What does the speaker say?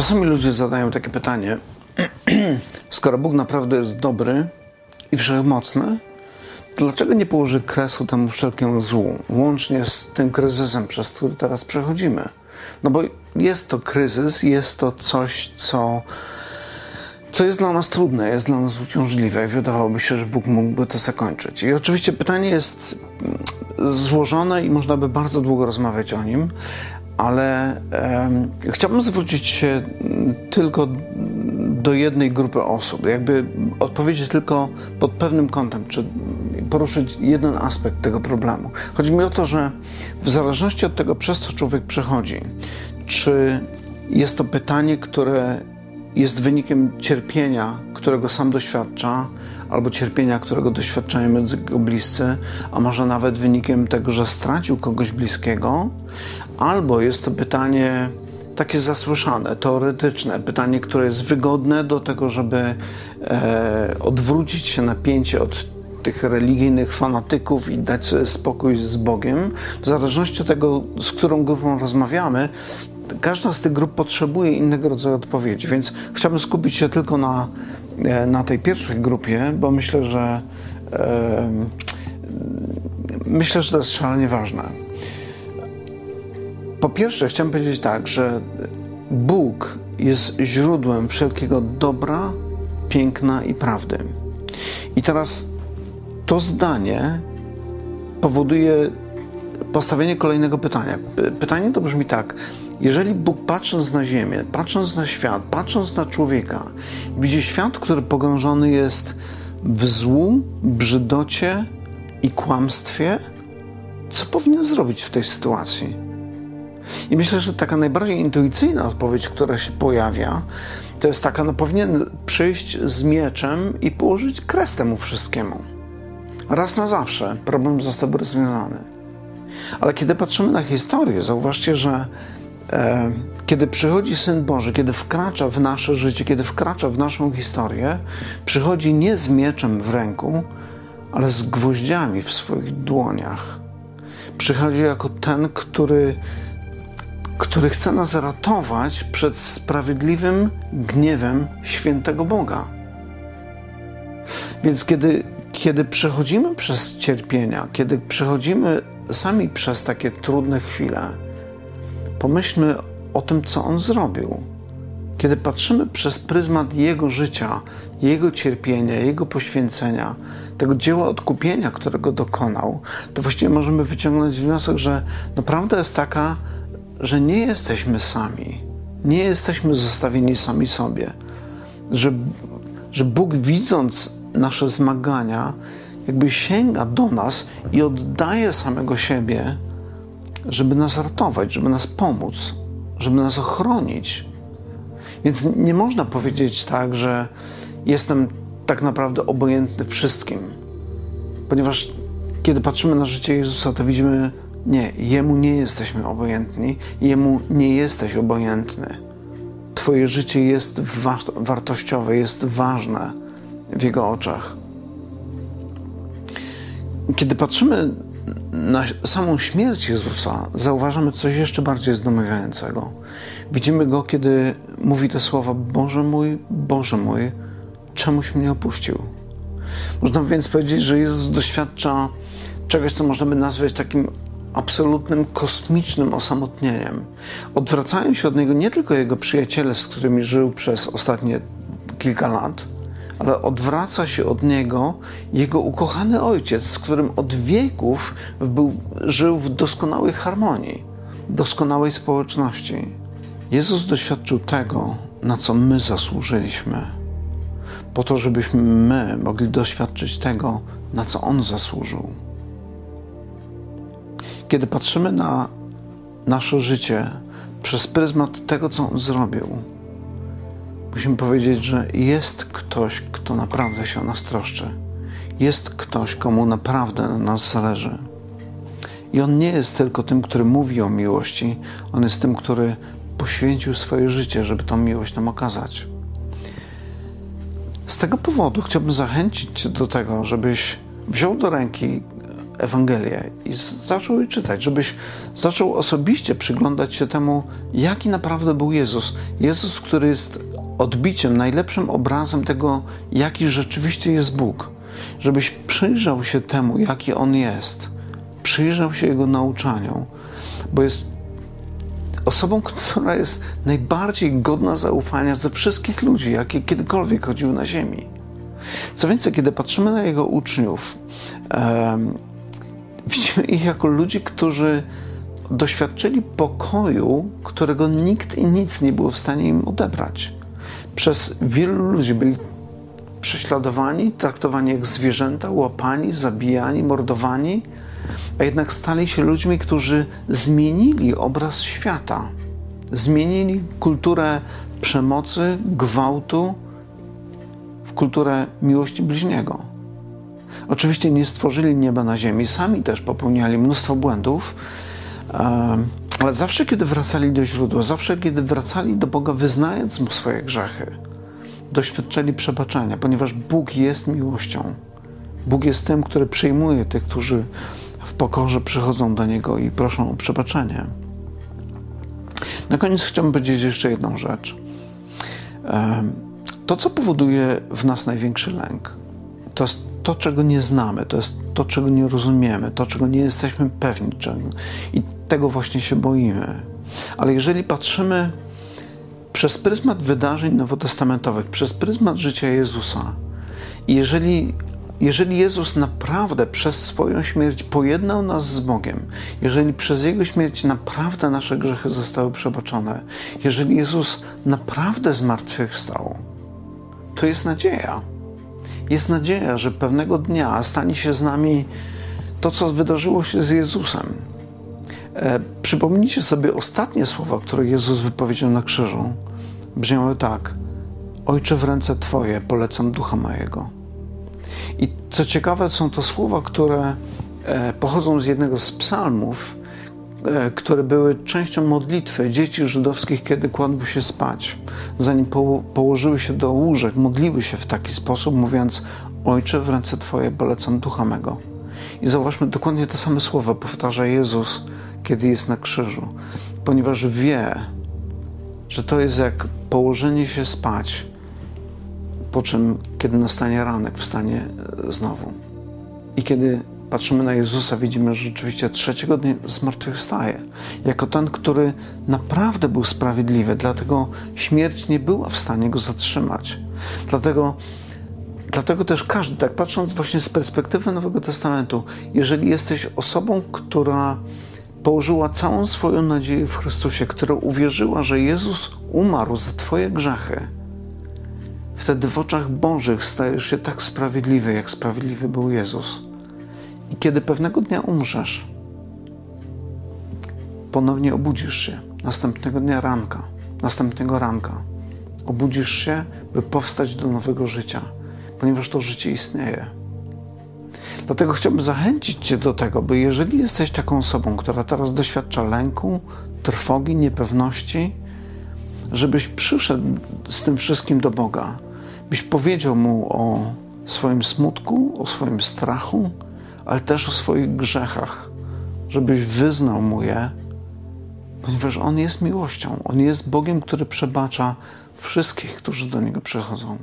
Czasami ludzie zadają takie pytanie: skoro Bóg naprawdę jest dobry i wszechmocny, dlaczego nie położy kresu temu wszelkiemu złu, łącznie z tym kryzysem, przez który teraz przechodzimy? No bo jest to kryzys, jest to coś, co, co jest dla nas trudne, jest dla nas uciążliwe i wydawałoby się, że Bóg mógłby to zakończyć. I oczywiście pytanie jest mm, złożone i można by bardzo długo rozmawiać o nim, ale um, chciałbym zwrócić się tylko do jednej grupy osób, jakby odpowiedzieć tylko pod pewnym kątem, czy poruszyć jeden aspekt tego problemu. Chodzi mi o to, że w zależności od tego, przez co człowiek przechodzi, czy jest to pytanie, które jest wynikiem cierpienia, którego sam doświadcza, albo cierpienia, którego doświadczają jego bliscy, a może nawet wynikiem tego, że stracił kogoś bliskiego, albo jest to pytanie takie zasłyszane, teoretyczne, pytanie, które jest wygodne do tego, żeby e, odwrócić się napięcie od tych religijnych fanatyków i dać sobie spokój z Bogiem. W zależności od tego, z którą grupą rozmawiamy, każda z tych grup potrzebuje innego rodzaju odpowiedzi, więc chciałbym skupić się tylko na, na tej pierwszej grupie, bo myślę, że e, myślę, że to jest szalenie ważne. Po pierwsze, chciałem powiedzieć tak, że Bóg jest źródłem wszelkiego dobra, piękna i prawdy. I teraz to zdanie powoduje postawienie kolejnego pytania. Pytanie to brzmi tak: jeżeli Bóg patrząc na Ziemię, patrząc na świat, patrząc na człowieka, widzi świat, który pogrążony jest w złu, brzydocie i kłamstwie, co powinien zrobić w tej sytuacji? I myślę, że taka najbardziej intuicyjna odpowiedź, która się pojawia, to jest taka, no powinien przyjść z mieczem i położyć kres temu wszystkiemu. Raz na zawsze problem zostałby rozwiązany. Ale kiedy patrzymy na historię, zauważcie, że kiedy przychodzi Syn Boży, kiedy wkracza w nasze życie, kiedy wkracza w naszą historię, przychodzi nie z mieczem w ręku, ale z gwoździami w swoich dłoniach. Przychodzi jako ten, który który chce nas ratować przed sprawiedliwym gniewem świętego Boga. Więc kiedy, kiedy przechodzimy przez cierpienia, kiedy przechodzimy sami przez takie trudne chwile, pomyślmy o tym, co On zrobił. Kiedy patrzymy przez pryzmat Jego życia, Jego cierpienia, Jego poświęcenia, tego dzieła odkupienia, którego dokonał, to właściwie możemy wyciągnąć wniosek, że naprawdę jest taka, że nie jesteśmy sami, nie jesteśmy zostawieni sami sobie, że, że Bóg widząc nasze zmagania, jakby sięga do nas i oddaje samego siebie, żeby nas ratować, żeby nas pomóc, żeby nas ochronić. Więc nie można powiedzieć tak, że jestem tak naprawdę obojętny wszystkim, ponieważ kiedy patrzymy na życie Jezusa, to widzimy nie, Jemu nie jesteśmy obojętni, Jemu nie jesteś obojętny. Twoje życie jest wartościowe, jest ważne w Jego oczach. Kiedy patrzymy na samą śmierć Jezusa, zauważamy coś jeszcze bardziej zdumiewającego. Widzimy Go, kiedy mówi te słowa: Boże mój, Boże mój, czemuś mnie opuścił. Można więc powiedzieć, że Jezus doświadcza czegoś, co można by nazwać takim absolutnym kosmicznym osamotnieniem. Odwracają się od niego nie tylko jego przyjaciele, z którymi żył przez ostatnie kilka lat, ale odwraca się od niego jego ukochany ojciec, z którym od wieków był, żył w doskonałej harmonii, doskonałej społeczności. Jezus doświadczył tego, na co my zasłużyliśmy, po to, żebyśmy my mogli doświadczyć tego, na co On zasłużył. Kiedy patrzymy na nasze życie przez pryzmat tego, co On zrobił, musimy powiedzieć, że jest ktoś, kto naprawdę się o nas troszczy. Jest ktoś, komu naprawdę na nas zależy. I On nie jest tylko tym, który mówi o miłości, On jest tym, który poświęcił swoje życie, żeby tą miłość nam okazać. Z tego powodu chciałbym zachęcić Cię do tego, żebyś wziął do ręki Ewangelię i zaczął je czytać, żebyś zaczął osobiście przyglądać się temu, jaki naprawdę był Jezus. Jezus, który jest odbiciem, najlepszym obrazem tego, jaki rzeczywiście jest Bóg. Żebyś przyjrzał się temu, jaki On jest, przyjrzał się Jego nauczaniu, bo jest osobą, która jest najbardziej godna zaufania ze wszystkich ludzi, jakie kiedykolwiek chodziły na ziemi. Co więcej, kiedy patrzymy na Jego uczniów, um, widzimy ich jako ludzi, którzy doświadczyli pokoju, którego nikt i nic nie było w stanie im odebrać. Przez wielu ludzi byli prześladowani, traktowani jak zwierzęta, łapani, zabijani, mordowani, a jednak stali się ludźmi, którzy zmienili obraz świata. Zmienili kulturę przemocy, gwałtu w kulturę miłości bliźniego. Oczywiście nie stworzyli nieba na ziemi, sami też popełniali mnóstwo błędów, ale zawsze, kiedy wracali do źródła, zawsze, kiedy wracali do Boga, wyznając Mu swoje grzechy, doświadczali przebaczenia, ponieważ Bóg jest miłością. Bóg jest tym, który przyjmuje tych, którzy w pokorze przychodzą do Niego i proszą o przebaczenie. Na koniec chciałbym powiedzieć jeszcze jedną rzecz. To, co powoduje w nas największy lęk, to jest to, czego nie znamy, to jest to, czego nie rozumiemy, to, czego nie jesteśmy pewni, czego. i tego właśnie się boimy. Ale jeżeli patrzymy przez pryzmat wydarzeń nowotestamentowych, przez pryzmat życia Jezusa, jeżeli jeżeli Jezus naprawdę przez swoją śmierć pojednał nas z Bogiem, jeżeli przez Jego śmierć naprawdę nasze grzechy zostały przebaczone, jeżeli Jezus naprawdę zmartwychwstał, to jest nadzieja. Jest nadzieja, że pewnego dnia stanie się z nami to, co wydarzyło się z Jezusem. E, przypomnijcie sobie ostatnie słowa, które Jezus wypowiedział na krzyżu. Brzmiały tak: Ojcze, w ręce Twoje polecam ducha mojego. I co ciekawe, są to słowa, które e, pochodzą z jednego z psalmów, e, które były częścią modlitwy dzieci żydowskich, kiedy kładły się spać. Zanim położyły się do łóżek, modliły się w taki sposób, mówiąc: Ojcze, w ręce Twoje polecam ducha mego. I zauważmy, dokładnie te same słowa powtarza Jezus, kiedy jest na krzyżu, ponieważ wie, że to jest jak położenie się spać po czym, kiedy nastanie ranek, wstanie e, znowu. I kiedy patrzymy na Jezusa, widzimy, że rzeczywiście trzeciego dnia zmartwychwstaje. Jako ten, który naprawdę był sprawiedliwy, dlatego śmierć nie była w stanie go zatrzymać. Dlatego, dlatego też każdy, tak patrząc właśnie z perspektywy Nowego Testamentu, jeżeli jesteś osobą, która położyła całą swoją nadzieję w Chrystusie, która uwierzyła, że Jezus umarł za Twoje grzechy, wtedy w oczach Bożych stajesz się tak sprawiedliwy, jak sprawiedliwy był Jezus. I kiedy pewnego dnia umrzesz, ponownie obudzisz się, następnego dnia ranka, następnego ranka, obudzisz się, by powstać do nowego życia, ponieważ to życie istnieje. Dlatego chciałbym zachęcić Cię do tego, by jeżeli jesteś taką osobą, która teraz doświadcza lęku, trwogi, niepewności, żebyś przyszedł z tym wszystkim do Boga byś powiedział mu o swoim smutku, o swoim strachu, ale też o swoich grzechach, żebyś wyznał mu je, ponieważ On jest miłością. On jest Bogiem, który przebacza wszystkich, którzy do Niego przychodzą.